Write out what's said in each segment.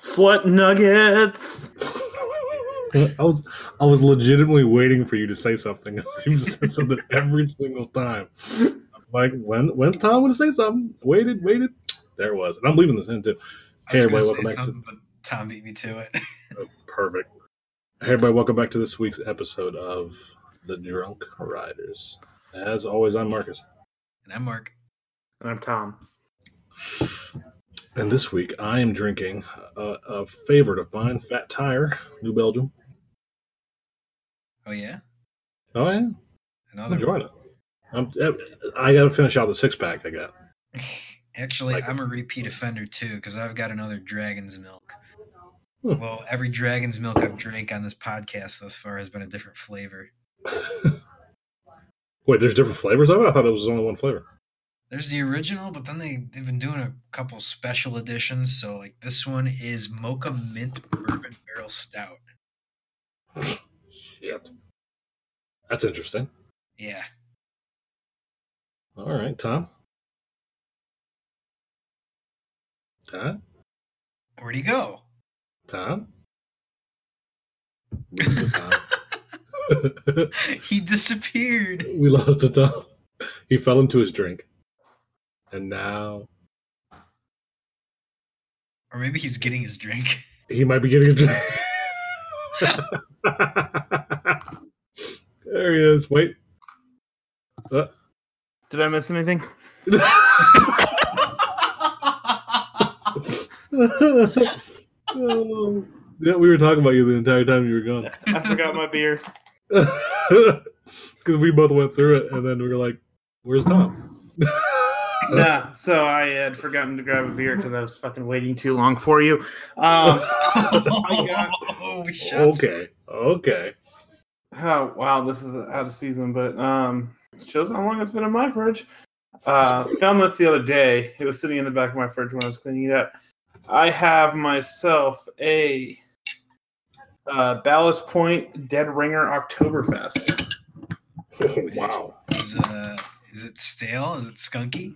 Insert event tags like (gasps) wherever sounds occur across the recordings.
Slut nuggets. I was I was legitimately waiting for you to say something. (laughs) You just said something every single time. I'm like when when's Tom would say something? Waited, waited. There it was, and I'm leaving this in too. Hey everybody, welcome back to something, but Tom beat me to it. Oh, perfect. Hey everybody, welcome back to this week's episode of the Drunk Riders. As always, I'm Marcus, and I'm Mark. And I'm Tom. And this week I am drinking a, a favorite of mine, Fat Tire, New Belgium. Oh yeah, Oh yeah, I'm another. enjoying it. I'm, I got to finish out the six pack I got. (laughs) Actually, Like- I'm a repeat offender too because I've got another Dragon's Milk. Hmm. Well, every Dragon's Milk I've drank on this podcast thus far has been a different flavor. (laughs) Wait, there's different flavors of it. I thought it was only one flavor. There's the original, but then they they've been doing a couple special editions. So like this one is Mocha Mint Bourbon Barrel Stout. Shit, that's interesting. Yeah, All right, Tom. Tom. where'd he go? Tom. (laughs) We lost the Tom. he disappeared. we lost the Tom. He fell into his drink, and now Or maybe he's getting his drink. (laughs) he might be getting a drink. (laughs) there he is. Wait. Uh, Did I miss anything? oh, (laughs) yeah, we were talking about you the entire time you were gone. I forgot my beer. Because we both went through it, and then we were like, "Where's Tom?" (laughs) Nah, so I had forgotten to grab a beer because I was fucking waiting too long for you. Um, I got- oh, shots. okay, okay. oh wow, this is out of season, but um, shows how long it's been in my fridge. Uh, found this the other day. It was sitting in the back of my fridge when I was cleaning it up. I have myself a uh, Ballast Point Dead Ringer Oktoberfest. (laughs) wow. Is, uh, is it stale? Is it skunky?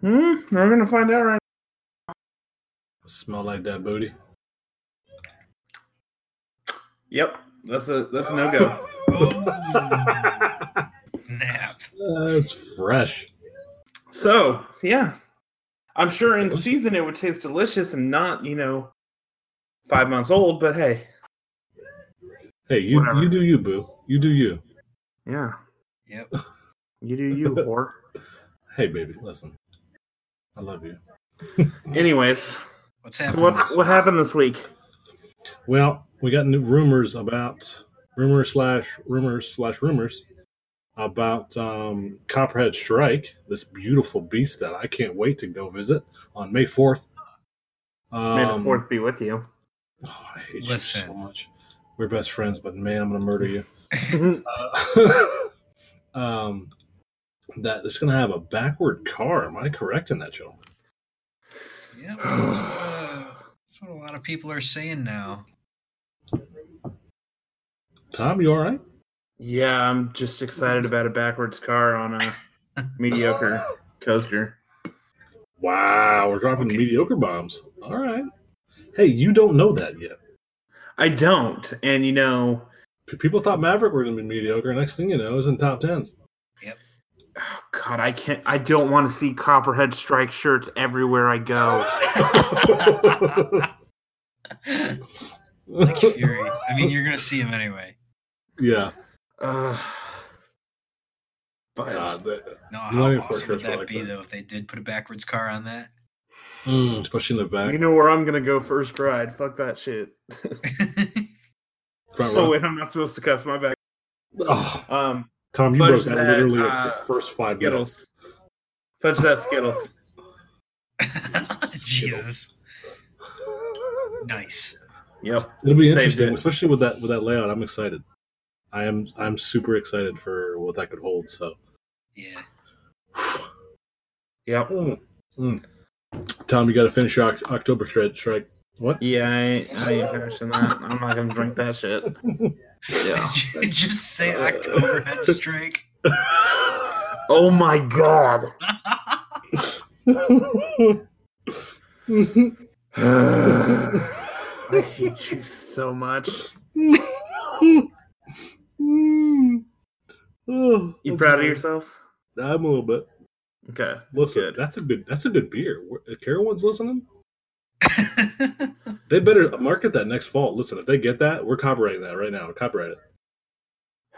Hmm, we're gonna find out right. Now. Smell like that booty. Yep, that's a that's a no go. Oh, (laughs) nap. That's fresh. So yeah, I'm sure in season it would taste delicious and not you know five months old. But hey, Hey, you Whatever. you do you, boo. You do you. yeah, Yep. You do you, (laughs) whore. Hey, baby, listen. I love you. (laughs) Anyways, What's so happening? what what happened this week? Well, we got new rumors about rumors slash rumors slash rumors about um, Copperhead Strike, this beautiful beast that I can't wait to go visit on May fourth. Um, May the fourth be with you. Oh, I hate Listen. you so much. We're best friends, but man, I'm gonna murder you. (laughs) Uh, um, that it's gonna have a backward car. Am I correct in that, gentlemen? Yeah, That's (sighs) what, uh, that's what a lot of people are saying now. Tom, you all right? yeah, I'm just excited about a backwards car on a (laughs) mediocre coaster. Wow, we're dropping Okay. mediocre bombs. All right. Hey, you don't know that yet. I don't, and you know, People thought Maverick were going to be mediocre. Next thing you know, is in top tens. God, I can't. I don't want to see Copperhead Strike shirts everywhere I go. (laughs) like Fury. I mean, you're gonna see him anyway. yeah. Uh, but God, that, no, how even awesome would that like be that. though if they did put a backwards car on that? mm, especially in the back, you know where I'm gonna go first ride. Fuck that shit. (laughs) front Oh wait, I'm not supposed to cuss my back. Oh, Um, Tom, you Fudge broke that, that, literally uh, the first five minutes. Skittles. Fudge that Skittles. (laughs) Jesus, nice. Yep. It'll be Saved interesting, it. especially with that with that layout. I'm excited. I am I'm super excited for what that could hold. So, Yeah. (sighs) Yep. Mm, mm. Tom, you got to finish your October strike. Strike. What? Yeah, I I ain't finishing that. I'm not gonna drink that shit. (laughs) Yeah. (laughs) You just say uh, October head (laughs) strike. Oh my god. I hate you so much. Oh, You I'm proud of yourself? I'm a little bit. Okay. Listen, Good. that's a good. That's a good beer. If Carowinds listening, (laughs) they better market that next fall. Listen, if they get that, we're copyrighting that right now. Copyright it.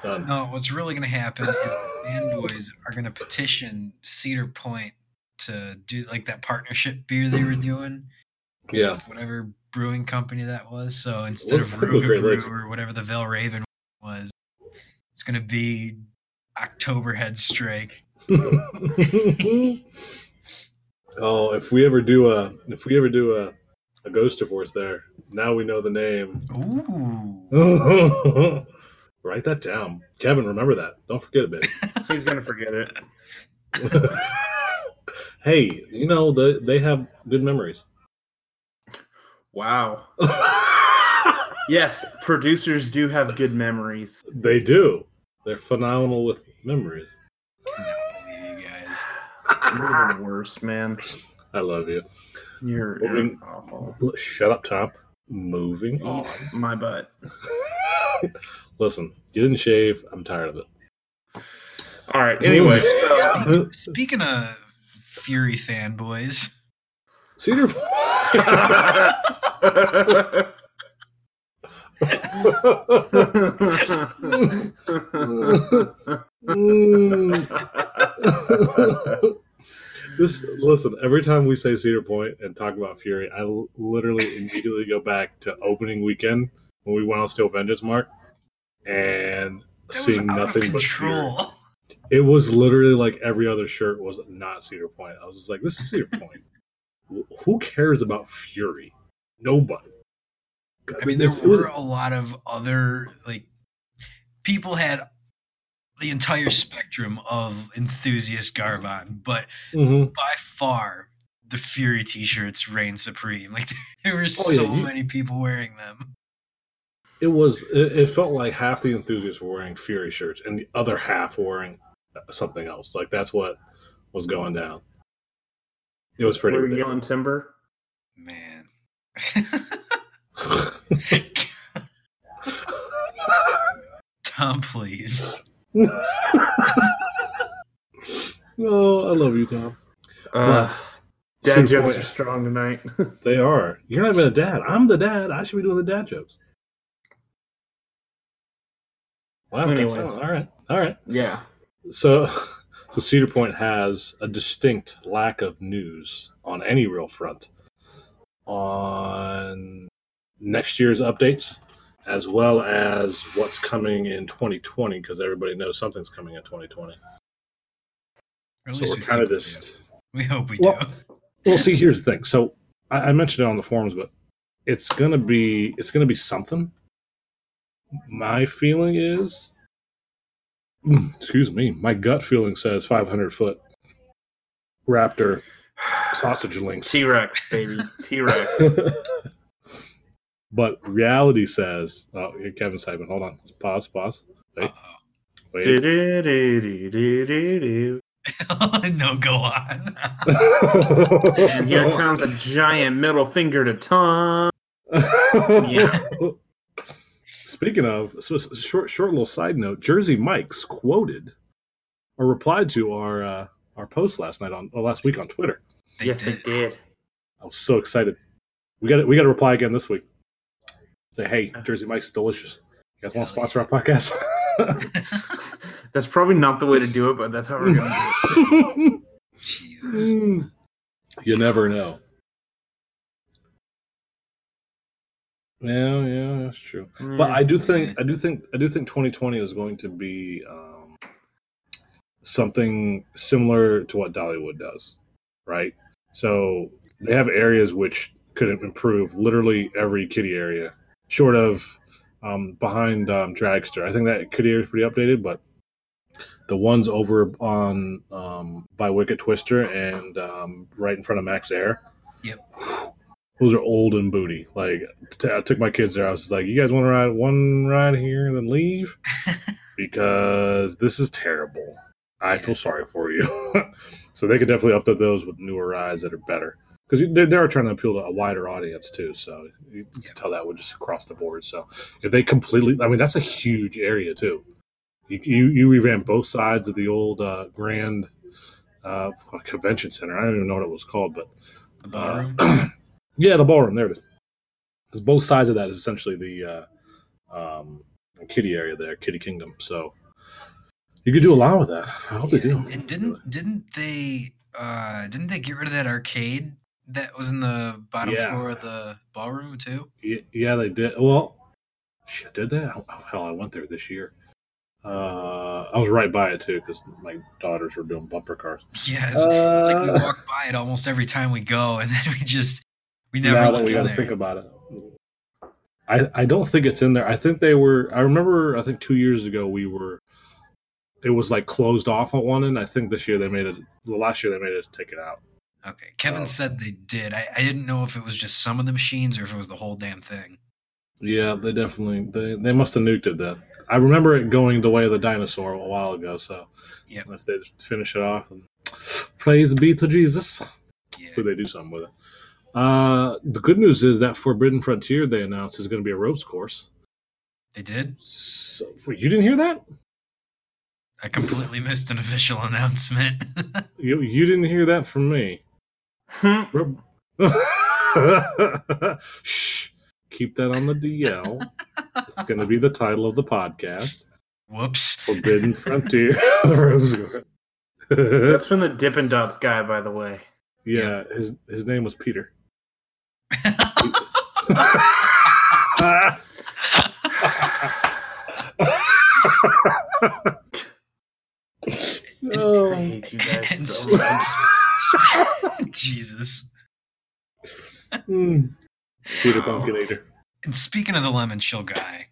Done. no, what's really going to happen is the fanboys are going to petition Cedar Point to do like that partnership beer they were (clears throat) doing. Yeah. Whatever brewing company that was. So instead of I think it was Rougarou or whatever the Valravn was, it's going to be October Head Strike. (laughs) (laughs) oh, if we ever do a, if we ever do a, a Ghost divorce there, now we know the name. Ooh. (laughs) Write that down, Kevin. Remember that. Don't forget it, baby. (laughs) He's gonna forget it. (laughs) hey, you know the, they have good memories. Wow. Yes, producers do have good memories. they do. They're phenomenal with memories. Cannot believe you guys. You're the worst, man. I love you. You're, Moving- you're awful. Shut up, Tom. Moving oh, on. Eat my butt. (laughs) Listen, you didn't shave. I'm tired of it. All right. Anyway, (laughs) Speaking of Fury fanboys, Cedar. (laughs) Mm. this listen. Every time we say Cedar Point and talk about Fury, I l- literally immediately go back to opening weekend when we went on Steel Vengeance Mark and that seeing nothing but Fury. It was literally like every other shirt was not Cedar Point. I was just like, this is Cedar Point. Who cares about Fury? Nobody. I mean, there it's- it was- were a lot of other like people had the entire spectrum of enthusiast garb on, but Mhm. by far the Fury T-shirts reign supreme. (laughs) Like there were Oh, so yeah, you- many people wearing them. It was. It, it felt like half the enthusiasts were wearing Fury shirts, and the other half were wearing something else. Like that's what was going down. It was pretty. Were you ridiculous. yelling timber? Man. (laughs) Tom, please. (laughs) oh, I love you, Tom. Uh, But dad jokes Point- are strong tonight. (laughs) They are. You're not even a dad. I'm the dad. I should be doing the dad jokes. Wow. that's- Anyways. all right. All right. yeah. So, (laughs) so Cedar Point has a distinct lack of news on any real front on next year's updates, as well as what's coming in 2020, because everybody knows something's coming in 2020. So we're kind of just. We hope we Well, do. Well, see, here's the thing. So I, I mentioned it on the forums, but it's gonna be it's gonna be something. My feeling is, Mm, excuse me, my gut feeling says 500 foot raptor sausage links. T Rex, baby. T Rex. (laughs) but reality says, oh, here Kevin Simon, hold on, pause, pause, wait, Uh-oh. wait. (laughs) No, go on. (laughs) And here comes a giant middle finger to Tom. Yeah. (laughs) Speaking of, so so short, short little side note: Jersey Mike's quoted or replied to our uh, our post last night on or last week on Twitter. They yes, they did. I was so excited. We got we got to reply again this week. Say, hey, Jersey Mike's delicious. You guys want to sponsor our podcast? (laughs) That's probably not the way to do it, but that's how we're gonna do Jesus. (laughs) you never know. Yeah, yeah, that's true. it. But I do think I do think I do think 2020 is going to be um, something similar to what Dollywood does, right? So they have areas which could improve literally every kitty area, short of um, behind um, Dragster. I think that area is pretty updated, but the ones over on um, by Wicked Twister and um, right in front of Max Air. Yep. Those are old and booty. Like t- I took my kids there. I was like, "You guys want to ride one ride here and then leave?" (laughs) because this is terrible. I feel sorry for you. (laughs) so they could definitely update those with newer rides that are better. Because they're, they are trying to appeal to a wider audience too. So you can Yeah. tell that would just across the board. So if they completely, I mean, that's a huge area too. You you, you revamp both sides of the old uh, Grand uh, Convention Center. I don't even know what it was called, but The ballroom. (clears throat) yeah, the ballroom. There it is. Because both sides of that is essentially the uh, um, kitty area there, Kiddy Kingdom. So you could do a lot with that. I hope they do. And didn't didn't they uh didn't they get rid of that arcade that was in the bottom Yeah. floor of the ballroom too? Yeah, they did. Well, shit, did they? Oh, hell, I went there this year. Uh, I was right by it too because my daughters were doing bumper cars. Yeah, it's like we Uh, walk by it almost every time we go, and (laughs) then we just we never now that we got to think about it, I I don't think it's in there. I think they were. I remember. I think two years ago we were. It was like closed off on one end. I think this year they made it. Well, last year they made us take it out. Okay, Kevin Oh. said they did. I, I didn't know if it was just some of the machines or if it was the whole damn thing. Yeah, they definitely they they must have nuked it then. I remember it going the way of the dinosaur a while ago. So Yep. if they finish it off, and praise be to Jesus. Yeah. Hopefully they do something with it. Uh, the good news is that Forbidden Frontier they announced is going to be a ropes course. They did. So you didn't hear that? I completely missed an official announcement. (laughs) You you didn't hear that from me. Hmm. (laughs) Shh. Keep that on the DL. It's going to be the title of the podcast. Whoops. Forbidden (laughs) Frontier. (laughs) the ropes course. That's from the Dippin' Dots guy, by the way. yeah, his his name was Peter. I hate you guys so so- much. (laughs) Jesus. Mm. Peter Pumpkinator. And speaking of the lemon chill guy,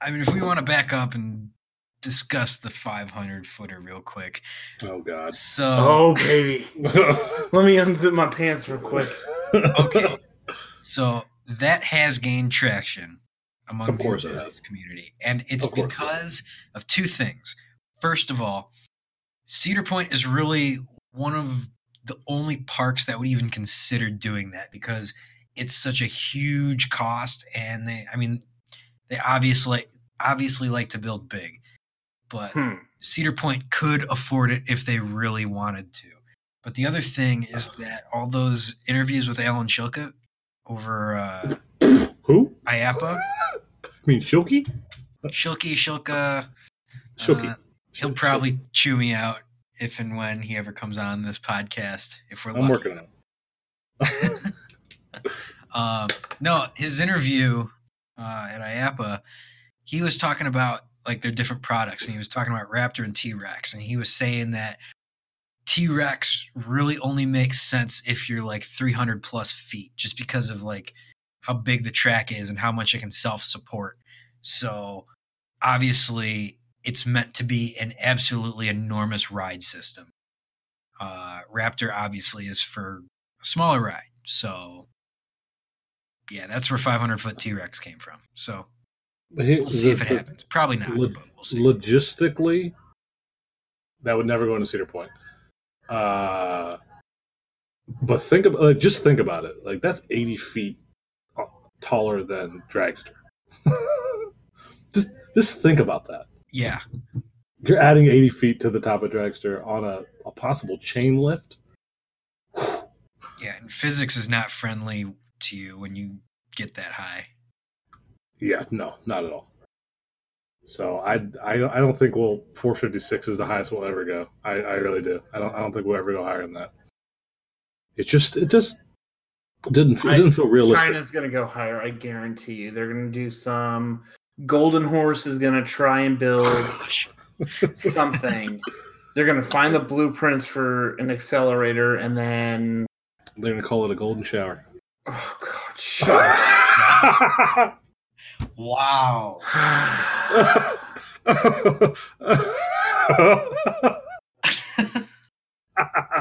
I mean, if we want to back up and discuss the 500 footer real quick. Oh God. So, Oh, baby. (laughs) Let me unzip my pants real quick. okay. (laughs) So that has gained traction among Of course the it community. And it's Of course it because of two things. First of all, Cedar Point is really one of the only parks that would even consider doing that because it's such a huge cost and they I mean they obviously obviously like to build big. But Hmm. Cedar Point could afford it if they really wanted to. But the other thing is that all those interviews with Alan Shilka over uh, Who? IAAPA, I mean Shilky? Shilky Shilka, Shilky. uh, he'll probably chew me out if and when he ever comes on this podcast. If we're I'm lucky. working on it. (laughs) (laughs) um, no, his interview uh, at IAAPA, he was talking about like their different products, and he was talking about Raptor and T Rex, and he was saying that T Rex really only makes sense if you're like 300 plus feet, just because of like how big the track is and how much it can self support. So obviously, it's meant to be an absolutely enormous ride system. Uh, Raptor obviously is for a smaller ride. So yeah, that's where 500 foot T Rex came from. So we'll see if it the- happens. Probably not, Lo- but we'll see. logistically, that would never go into Cedar Point. Uh, but think about like, just think about it. Like that's eighty feet uh, taller than Dragster. (laughs) just just think about that. Yeah, You're adding eighty feet to the top of Dragster on a, a possible chain lift. yeah. And physics is not friendly to you when you get that high. Yeah, no, not at all. So I, I, I don't think we'll 456 is the highest we'll ever go. I, I really do. I don't I don't think we'll ever go higher than that. It just it just didn't it didn't feel realistic. China's gonna go higher. I guarantee you. They're gonna do some. Golden Horse is gonna try and build (laughs) something. They're gonna find the blueprints for an accelerator, and then They're gonna call it a golden shower. oh god, shut (laughs) Wow. (sighs)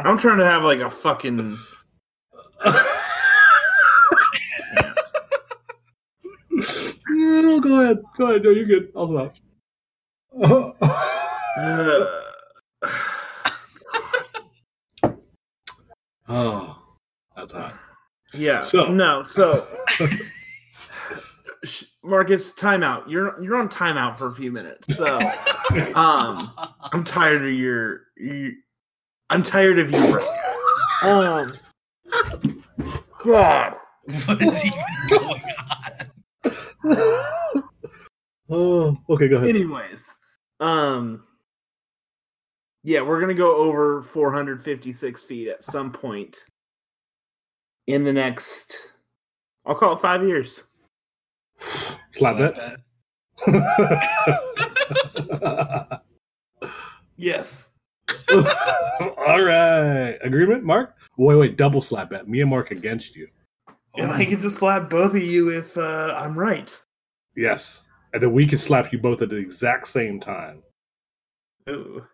I'm trying to have like a fucking. No, go ahead. Go ahead. No, you're good. I'll stop. Uh, (sighs) oh, That's hot. Yeah. So- no. So (laughs) Sh- Marcus, timeout. You're you're on timeout for a few minutes. So um, I'm tired of your. You, I'm tired of you. Rick. Um. God. (laughs) what is even going on? (laughs) oh, okay, go ahead. Anyways, um, yeah, we're gonna go over 456 feet at some point in the next. I'll call it five years. Slap bet. that. (laughs) Yes. (laughs) All right. Agreement, Mark? Wait, wait, double slap bet. Me and Mark against you. And I get to slap both of you if uh, I'm right. Yes. And then we can slap you both at the exact same time. Ooh.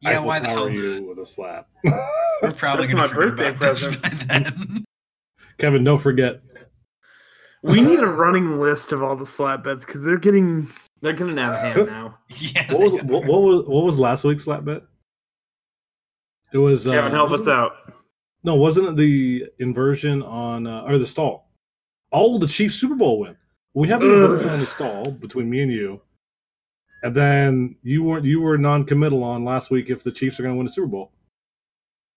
Yeah, Eiffel why the hell Tower not? you with a slap. (laughs) We're probably That's gonna my birthday present. then. (laughs) Kevin, don't forget. We need a running list of all the slap bets because they're getting they're getting out of hand now. (laughs) yeah. What was what, what was what was last week's slap bet? It was uh, Kevin, help us wasn't- out. No, wasn't it the inversion on uh, or the stall? All the Chiefs Super Bowl win. We have the Ugh. inversion on the stall between me and you, and then you weren't you were non-committal on last week if the Chiefs are going to win the Super Bowl.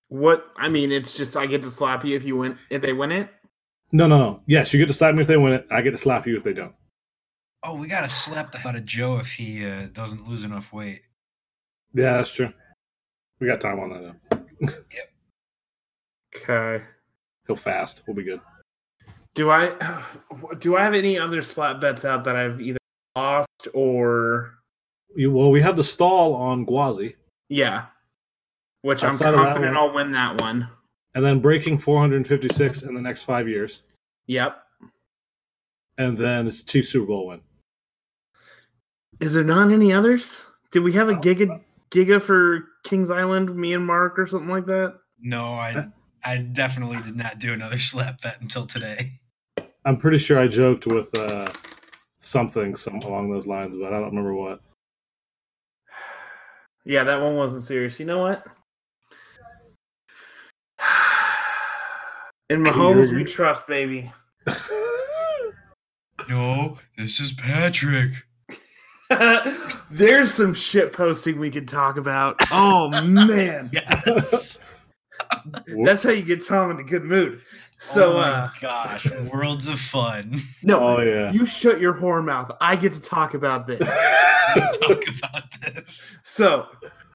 What I mean, it's just I get to slap you if you win if they win it. No, no, no. Yes, you get to slap me if they win it. I get to slap you if they don't. Oh, we gotta slap the hell out of Joe if he uh, doesn't lose enough weight. Yeah, that's true. We got time on that. Though. Okay. He'll fast. We'll be good. Do I (sighs) do I have any other slap bets out that I've either lost or You, well, we have the stall on Gwazi, yeah, which Outside I'm confident I'll win that one. and then breaking 456 in the next five years, Yep. and then it's two Super Bowl win. Is there not any others? Did we have a giga giga for Kings Island, me and Mark or something like that? No, I I definitely did not do another (laughs) slap bet until today. I'm pretty sure I joked with uh, something some along those lines, but I don't remember what. (sighs) Yeah, that one wasn't serious. You know what? (sighs) In Mahomes, we trust, baby. (laughs) No, this is Patrick. (laughs) There's some shit posting we could talk about. Oh man, Yes. That's how you get Tom in a good mood. So, oh my uh, gosh, worlds of fun. no, oh yeah. you shut your whore mouth. I get to talk about this. (laughs) Talk about this. So,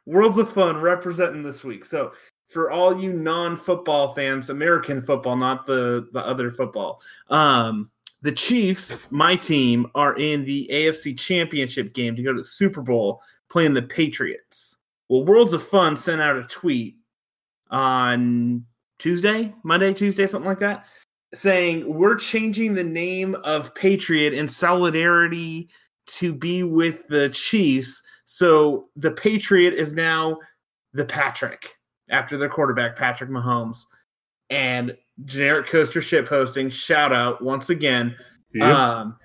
Worlds of Fun representing this week. So, for all you non-football fans, American football, not the the other football. Um, the Chiefs, my team, are in the AFC Championship game to go to the Super Bowl playing the Patriots. Well, Worlds of Fun sent out a tweet on Tuesday, Monday, Tuesday, something like that, saying we're changing the name of Patriot in solidarity to be with the Chiefs. So the Patriot is now the Patrick after their quarterback, Patrick Mahomes. And generic coaster shit posting, shout out once again. Yep. Um,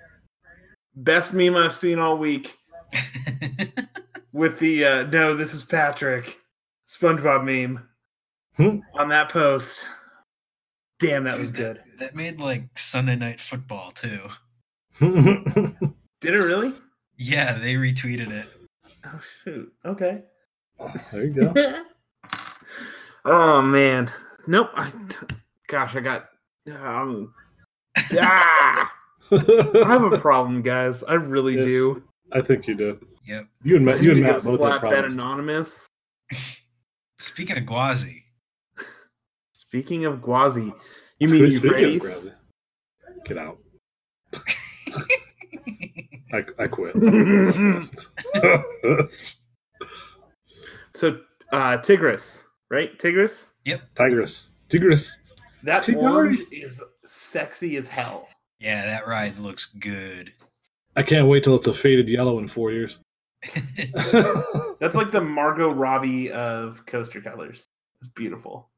best meme I've seen all week (laughs) with the uh, no, this is Patrick SpongeBob meme Hmm. on that post. Damn, that Dude, was good. That made like Sunday night football too. (laughs) Did it really? Yeah, they retweeted it. Oh shoot. Okay. there you go. (laughs) oh man. Nope. I, gosh, I got. Um, (laughs) ah, I have a problem, guys. I really Yes. do. I think you do. Yep. You and Matt, you and Matt both have slap that problems. anonymous. Speaking of Gwazi, Speaking of Gwazi, you mean speaking of Euphrates? Get out. I, I quit. (laughs) so, uh, Tigris, right? Tigris. Yep. Tigris. Tigris. That Tigris. orange is sexy as hell. yeah, that ride looks good. I can't wait till it's a faded yellow in four years. (laughs) (laughs) That's like the Margot Robbie of coaster colors. It's beautiful.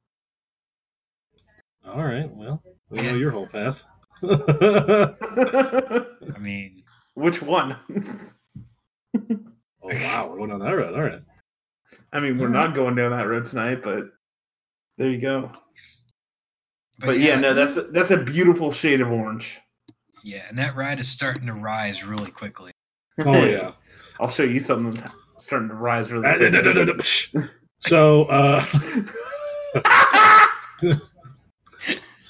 All right. Well, we know your whole pass. (laughs) I mean, Which one? Oh wow, we're going on that road. All right. I mean, we're not going down that road tonight, but there you go. But, yeah, no, that's a, that's a beautiful shade of orange. yeah, and that ride is starting to rise really quickly. Oh (laughs) yeah. I'll show you something that's starting to rise really (laughs) quickly. so uh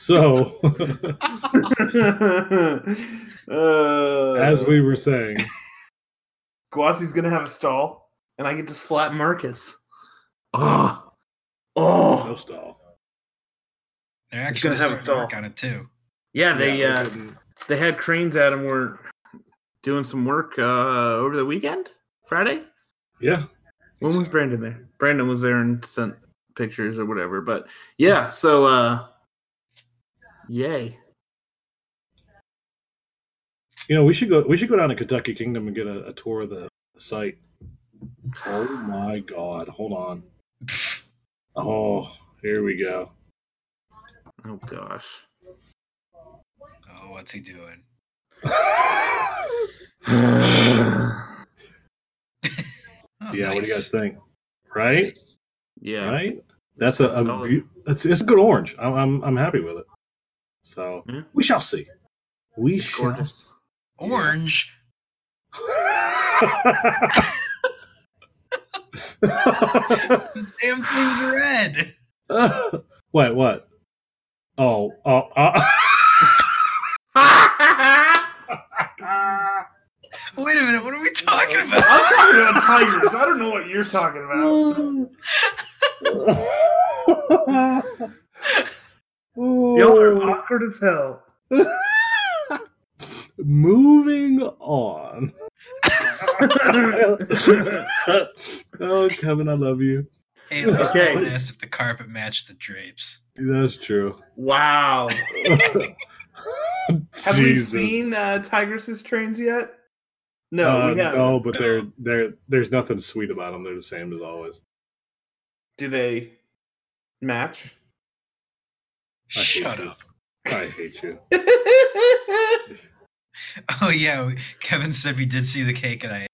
so (laughs) uh, as we were saying, Gwazi's gonna have a stall, and I get to slap Marcus. Oh, oh, no stall. They're actually gonna have a starting to work stall. on it too. yeah. They Yeah, uh, they had cranes at him. Were doing some work uh over the weekend, Friday. yeah. When was Brandon there? Brandon was there and sent pictures or whatever. But yeah, so uh, yay. You know, we should go. We should go down to Kentucky Kingdom and get a, a tour of the site. Oh my God! Hold on. Oh, here we go. Oh gosh. Oh, what's he doing? (laughs) Oh, yeah, what do you guys think? Right, yeah. right. That's a, a Solid. beau- it's it's a good orange. I'm I'm, I'm happy with it. So Yeah. we shall see. We shall. Gorgeous. Orange. (laughs) Damn thing's red. (laughs) what? What? Oh, oh, uh, (laughs) Wait a minute, what are we talking about? I'm about? talking about tigers. I don't know what you're talking about. Y'all are awkward as hell. (laughs) Moving on. (laughs) oh, Kevin, I love you. Hey, at least Okay. no asked if the carpet matched the drapes. That's true. wow. (laughs) Have Jesus. we seen uh, Tigris's trains yet? No, Uh, we haven't. no, but No. they're they're there's nothing sweet about them. They're the same as always. Do they match? I hate Shut you. up. I hate you. (laughs) Oh yeah, Kevin said we did see the cake and I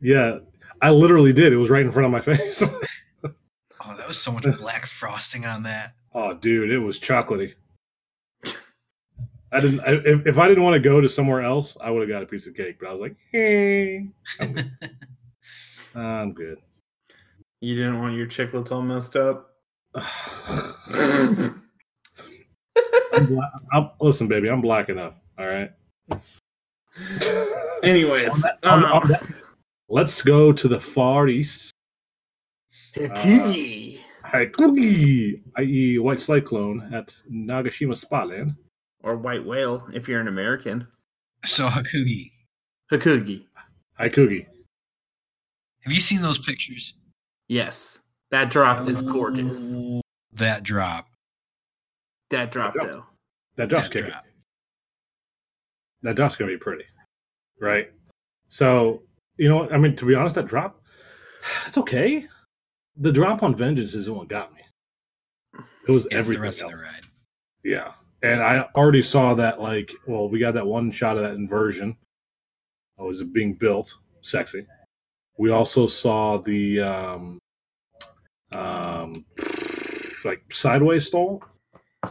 Yeah, I literally did. It was right in front of my (laughs) face. oh that was so much black frosting on that. oh, dude, it was chocolatey. I didn't. I, if, if I didn't want to go to somewhere else, I would have got a piece of cake. But I was like, hey, I'm good. (laughs) I'm good. you didn't want your chiclets all messed up? I'm bla- I'm, listen, baby, I'm black enough. All right. (laughs) Anyways, On- uh, on that- let's go to the Far East. Hikigi. Haikugi, i.e., White Cyclone at Nagashima Spa Land. or white whale if you're an American. So Hakugi, Hakugi. Haikugi. have you seen those pictures? Yes. That drop is gorgeous. Oh, That drop. That drop Yep. though. That drop's That kicking. drop. That drop's gonna be pretty, right? So you know, what? I mean, to be honest, that drop, (sighs) it's okay. The drop on Vengeance isn't what got me. It was Yeah, it's the everything rest else. of the ride. Yeah. And I already saw that, like, well, we got that one shot of that inversion. That was being built. Sexy. We also saw the, um, um, like, sideways stall,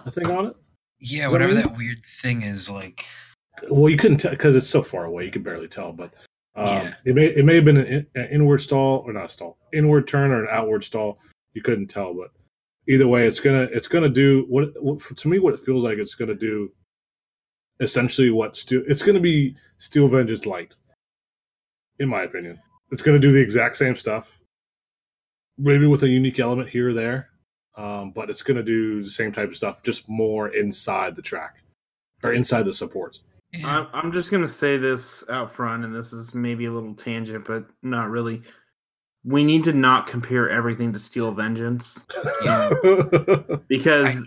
I think, on it. Yeah, Is that whatever right? that weird thing is like. Well, you couldn't tell because it's so far away. You could barely tell, but um, Yeah. it may it may have been an, in, an inward stall or not a stall, inward turn or an outward stall. You couldn't tell, but either way, it's gonna it's gonna do what, what to me what it feels like. It's gonna do essentially what steel. It's gonna be Steel Vengeance light, in my opinion. It's gonna do the exact same stuff, maybe with a unique element here or there, um, but it's gonna do the same type of stuff, just more inside the track or inside the supports. I'm, I'm just gonna say this out front, and this is maybe a little tangent, but not really. We need to not compare everything to Steel Vengeance Yeah. (laughs) because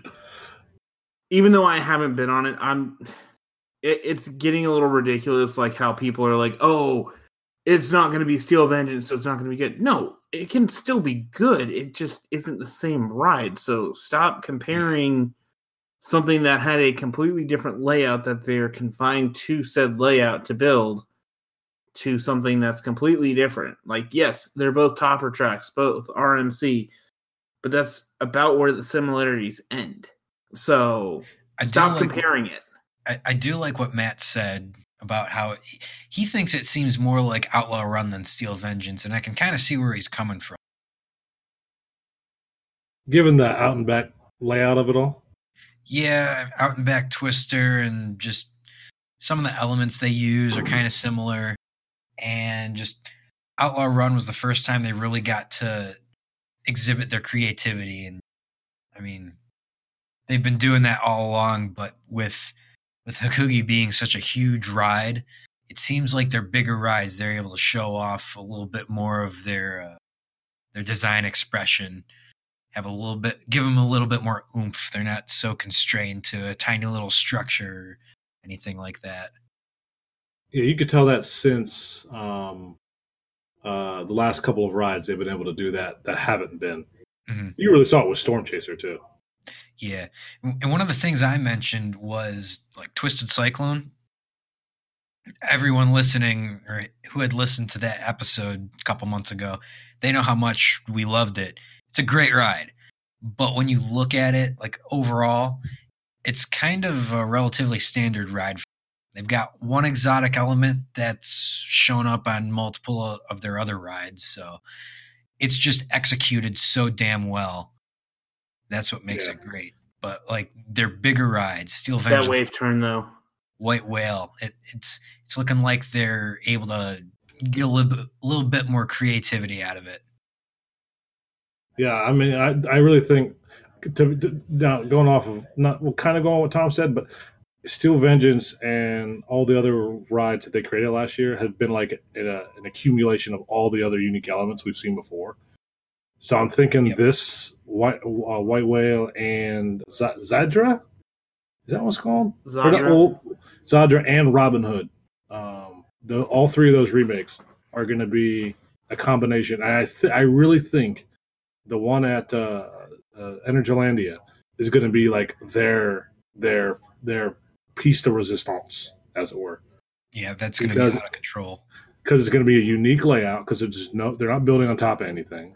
even though I haven't been on it, I'm. It, it's getting a little ridiculous, like how people are like, "Oh, it's not going to be Steel Vengeance, so it's not going to be good." No, it can still be good. It just isn't the same ride. So stop comparing something that had a completely different layout that they're confined to said layout to build to something that's completely different. Like, yes, they're both topper tracks, both RMC, but that's about where the similarities end. So I stop like- comparing it. I, I do like what Matt said about how he, he thinks it seems more like Outlaw Run than Steel Vengeance, and I can kind of see where he's coming from. Given the out and back layout of it all, Yeah, out and back twister and just some of the elements they use are kind of similar. And just Outlaw Run was the first time they really got to exhibit their creativity. And I mean, they've been doing that all along, but with with Hakugi being such a huge ride, it seems like their bigger rides they're able to show off a little bit more of their uh, their design expression have a little bit give them a little bit more oomph they're not so constrained to a tiny little structure or anything like that yeah, you could tell that since um, uh, the last couple of rides they've been able to do that that haven't been. Mhm. You really saw it with Storm Chaser too. Yeah. And one of the things i mentioned was like twisted cyclone. Everyone listening or who had listened to that episode a couple months ago they know how much we loved it. It's a great ride. But when you look at it like overall it's kind of a relatively standard ride. They've got one exotic element that's shown up on multiple of their other rides so it's just executed so damn well that's what makes Yeah. it great but like they're bigger rides steel Vengeance. That wave turn though. white whale it, it's it's looking like they're able to get a little bit, a little bit more creativity out of it Yeah, I mean, I I really think to, to now going off of not well, kind of going on what Tom said, but Steel Vengeance and all the other rides that they created last year have been like an, a, an accumulation of all the other unique elements we've seen before. So I'm thinking Yep. this white uh, white whale and Z- Zadra, is that what's called? Or the Zadra. old- Zadra and Robin Hood. Um, the, all three of those remakes are going to be a combination. I th- I really think the one at uh, uh, Energylandia is going to be like their their their piece de resistance, as it were, yeah that's going to be out of control because it's going to be a unique layout because there's no they're not building on top of anything.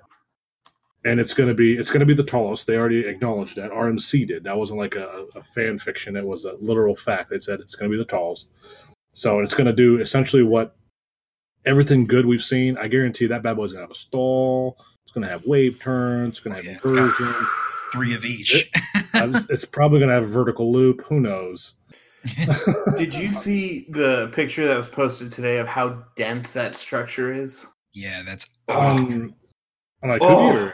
And it's going to be it's going to be the tallest. They already acknowledged that. RMC did. That wasn't like a, a fan fiction. It was a literal fact. They said it's going to be the tallest. So it's going to do essentially what everything good we've seen. I guarantee that bad boy's going to have a stall. It's going to have wave turns. It's going to have Yeah, it's incursions. three of each Uh, (laughs) it's probably going to have a vertical loop. Who knows? (laughs) (laughs) Did you see the picture that was posted today of how dense that structure is? yeah that's on on like Oh.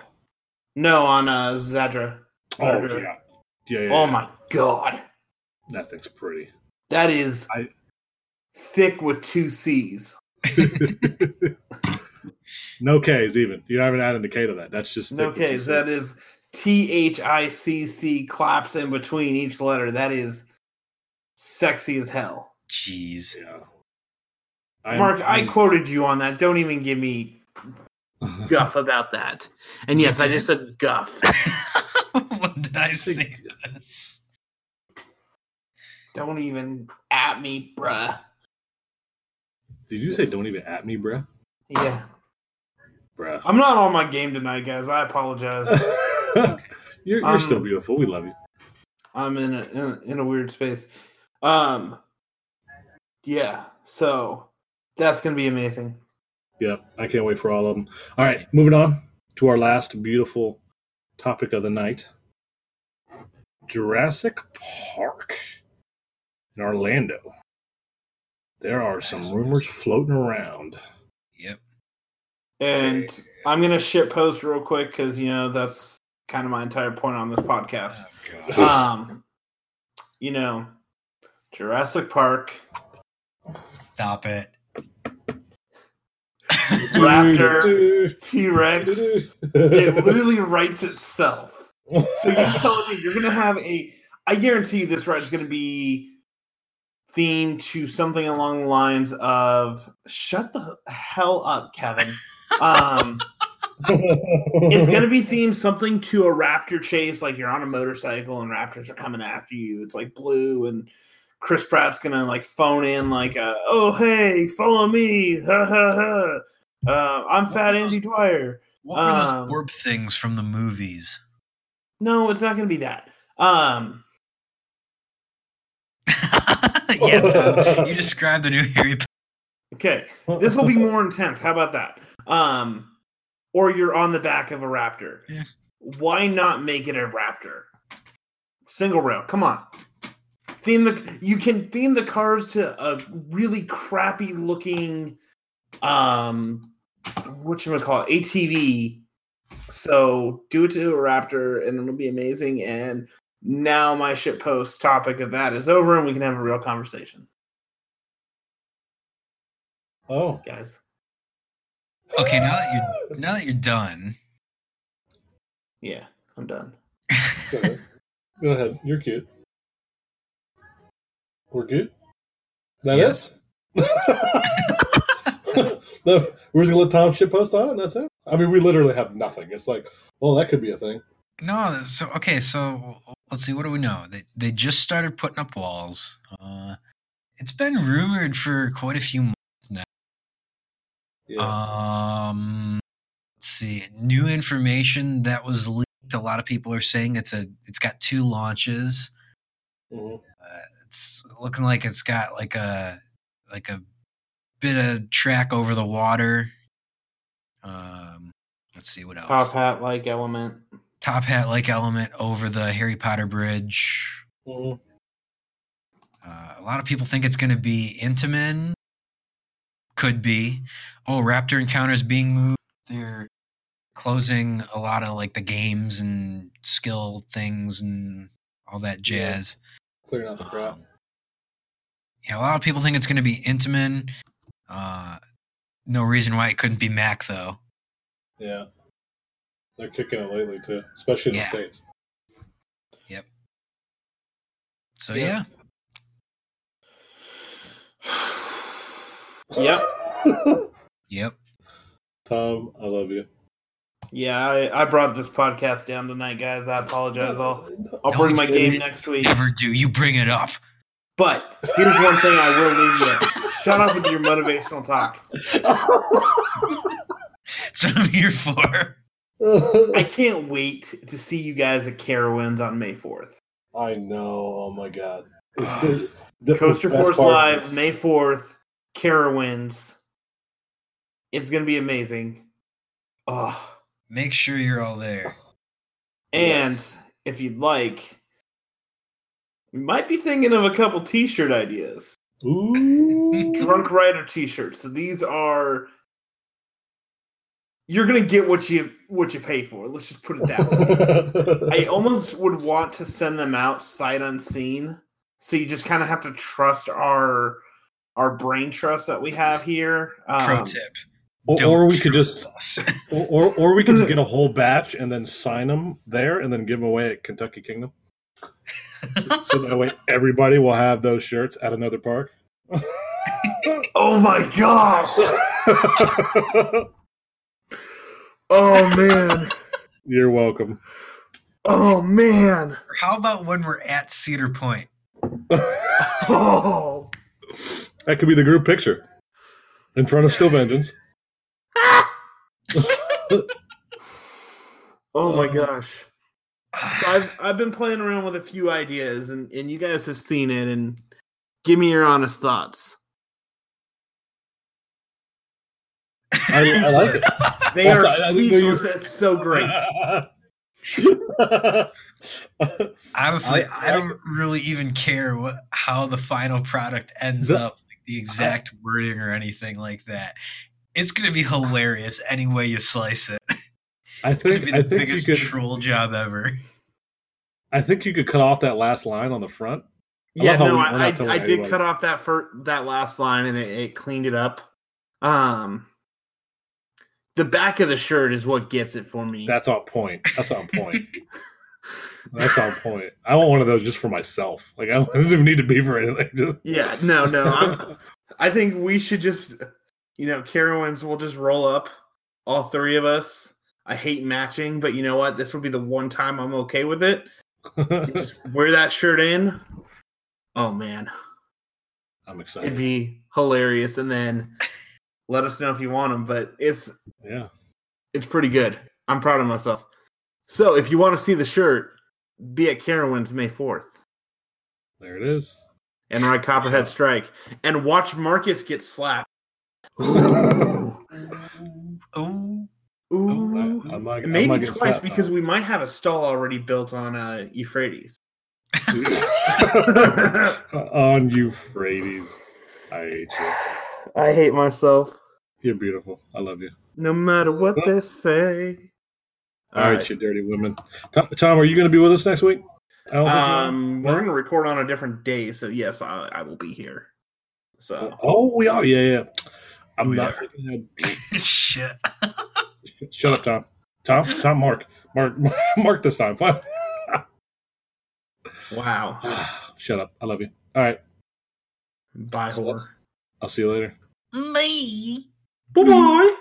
Or, No, on uh, Zadra. oh Zadra. yeah. yeah, yeah, Oh yeah. my god, that thing's pretty. that is I- thick with two C's. (laughs) no K's even. You don't even add an K to that. That's just No thick with K's. That is T H I C C claps in between each letter. That is sexy as hell. jeez Yeah. I'm- Mark, I I'm- quoted you on that. Don't even give me guff about that. And yes, I just said guff. (laughs) what did i say this Don't even at me, bruh. Did you say don't even at me, bruh? Yeah. Bruh. I'm not on my game tonight, guys. I apologize. (laughs) you're you're Um, still beautiful. We love you. I'm in a, in a in a weird space. Um yeah, so that's gonna be amazing. Yep. I can't wait for all of them. All right, moving on to our last beautiful topic of the night. Jurassic Park in Orlando. There are some rumors floating around. yep And I'm gonna shit post real quick because you know that's kind of my entire point on this podcast. oh, (laughs) Um, you know, Jurassic Park, stop it Raptor, T Rex. It literally writes itself. So you're (laughs) telling me you're gonna have a? I guarantee you this ride is gonna be themed to something along the lines of "Shut the hell up, Kevin." Um, it's gonna be themed something to a raptor chase, like you're on a motorcycle and raptors are coming after you. It's like blue and Chris Pratt's gonna like phone in like, uh, "Oh hey, follow me!" Ha ha ha. Uh, I'm Fat Andy Dwyer. what were Um, those orb things from the movies No, it's not gonna be that. Um, (laughs) yeah, Tom, (laughs) you described the new Harry Potter. Okay, this will be more intense. How about that? Um, or you're on the back of a raptor. Yeah. Why not make it a raptor? Single rail. Come on. Theme the you can theme the cars to a really crappy looking um what you gonna call it ATV. So do it to a raptor and it'll be amazing. And now my shit post topic of that is over and we can have a real conversation, Oh, guys. Okay, now that you're now that you're done, Yeah, I'm done. go (laughs) ahead. Go ahead. You're cute. We're good. That yes. (laughs) no, we're just gonna let Tom shit post on it. And that's it. I mean, we literally have nothing. It's like, well, that could be a thing. No, so okay, so let's see. What do we know? They they just started putting up walls. Uh, it's been rumored for quite a few months now. Yeah. Um, let's see. New information that was leaked. A lot of people are saying it's a. It's got two launches. Mhm. Uh, it's looking like it's got like a like a bit of track over the water. Um, let's see what else. Top hat like element. top hat like element over the Harry Potter bridge. Mhm. Uh, a lot of people think it's going to be Intamin. Could be. Oh, Raptor Encounters being moved. They're closing a lot of like the games and skill things and all that Yeah. jazz. Clearing out the crap. Um, yeah, a lot of people think it's going to be Intamin. Uh, no reason why it couldn't be Mack though. Yeah. They're kicking it lately too, especially in Yeah. the states. Yep. So Yeah. yeah, (sighs) Yep. yep. Tom, I love you. Yeah, I, I brought this podcast down tonight, guys. I apologize. I'll I'll Don't bring my game next week. Never do. You bring it up. But here's one thing I will leave you. Shut up with your motivational talk. That's what I'm here for. I can't wait to see you guys at Carowinds on May 4th. I know. Oh my god. It's Ah. the, the Coaster Force Live, is- May 4th, Carowinds. It's going to be amazing. Oh. Make sure you're all there. And Yes. if you'd like, we might be thinking of a couple t shirt ideas. Ooh. Drunk Rider t shirts. So these are. You're gonna get what you what you pay for. Let's just put it that way. (laughs) I almost would want to send them out sight unseen. So you just kind of have to trust our our brain trust that we have here. Pro Um, tip. or, or we could just, or, or or we could just (laughs) get a whole batch and then sign them there and then give them away at Kentucky Kingdom. So that way everybody will have those shirts at another park. (laughs) Oh my gosh! (laughs) Oh man! You're welcome. Oh man! How about when we're at Cedar Point? (laughs) Oh! That could be the group picture in front of Steel Vengeance. Oh my gosh! So I've I've been playing around with a few ideas, and and you guys have seen it, and give me your honest thoughts. I, I like it. (laughs) They are I- I didn't know you- speechless. It's so great. (laughs) Honestly, I- I, don't really even care what how the final product ends The- up, like the exact wording or anything like that. It's gonna be hilarious any way you slice it. (laughs) I It's gonna think be I the think you biggest could troll job ever. I think you could cut off that last line on the front. I Yeah, no, we- I, I, I did cut off that for that last line, and it, it cleaned it up. Um, the back of the shirt is what gets it for me. That's on point. That's on point. (laughs) That's on point. I want one of those just for myself. Like I don't, it doesn't even need to be for anything. (laughs) Just, yeah, no, no. I'm, I think we should just, you know, Carowinds will just roll up, all three of us. I hate matching, but you know what? This will be the one time I'm okay with it. (laughs) Just wear that shirt in. Oh man, I'm excited. it'd be hilarious. And then let us know if you want them. But it's Yeah. it's pretty good. I'm proud of myself. So if you want to see the shirt, be at Carowinds May 4th. There it is. and ride Copperhead Strike and watch Marcus get slapped. (laughs) Oh, Ooh. I- I'm not- I'm not Maybe getting twice because though. we might have a stall already built on uh, Euphrates. (laughs) on Euphrates. I hate you. I hate myself. You're beautiful. I love you. No matter what they say. All right, you dirty women. Tom, Tom, are you going to be with us next week? I don't think. Um, we're gonna record on a different day, so yes, I, I will be here. So Oh, we are. Yeah, yeah. I'm We not (laughs) shit. (laughs) of- Shut up, Tom. Tom, (gasps) Tom, Mark, Mark, (laughs) Mark. This time. (laughs) Wow, (sighs) Shut up. I love you. All right. bye, whore. I'll see you later. Bye. Bye bye.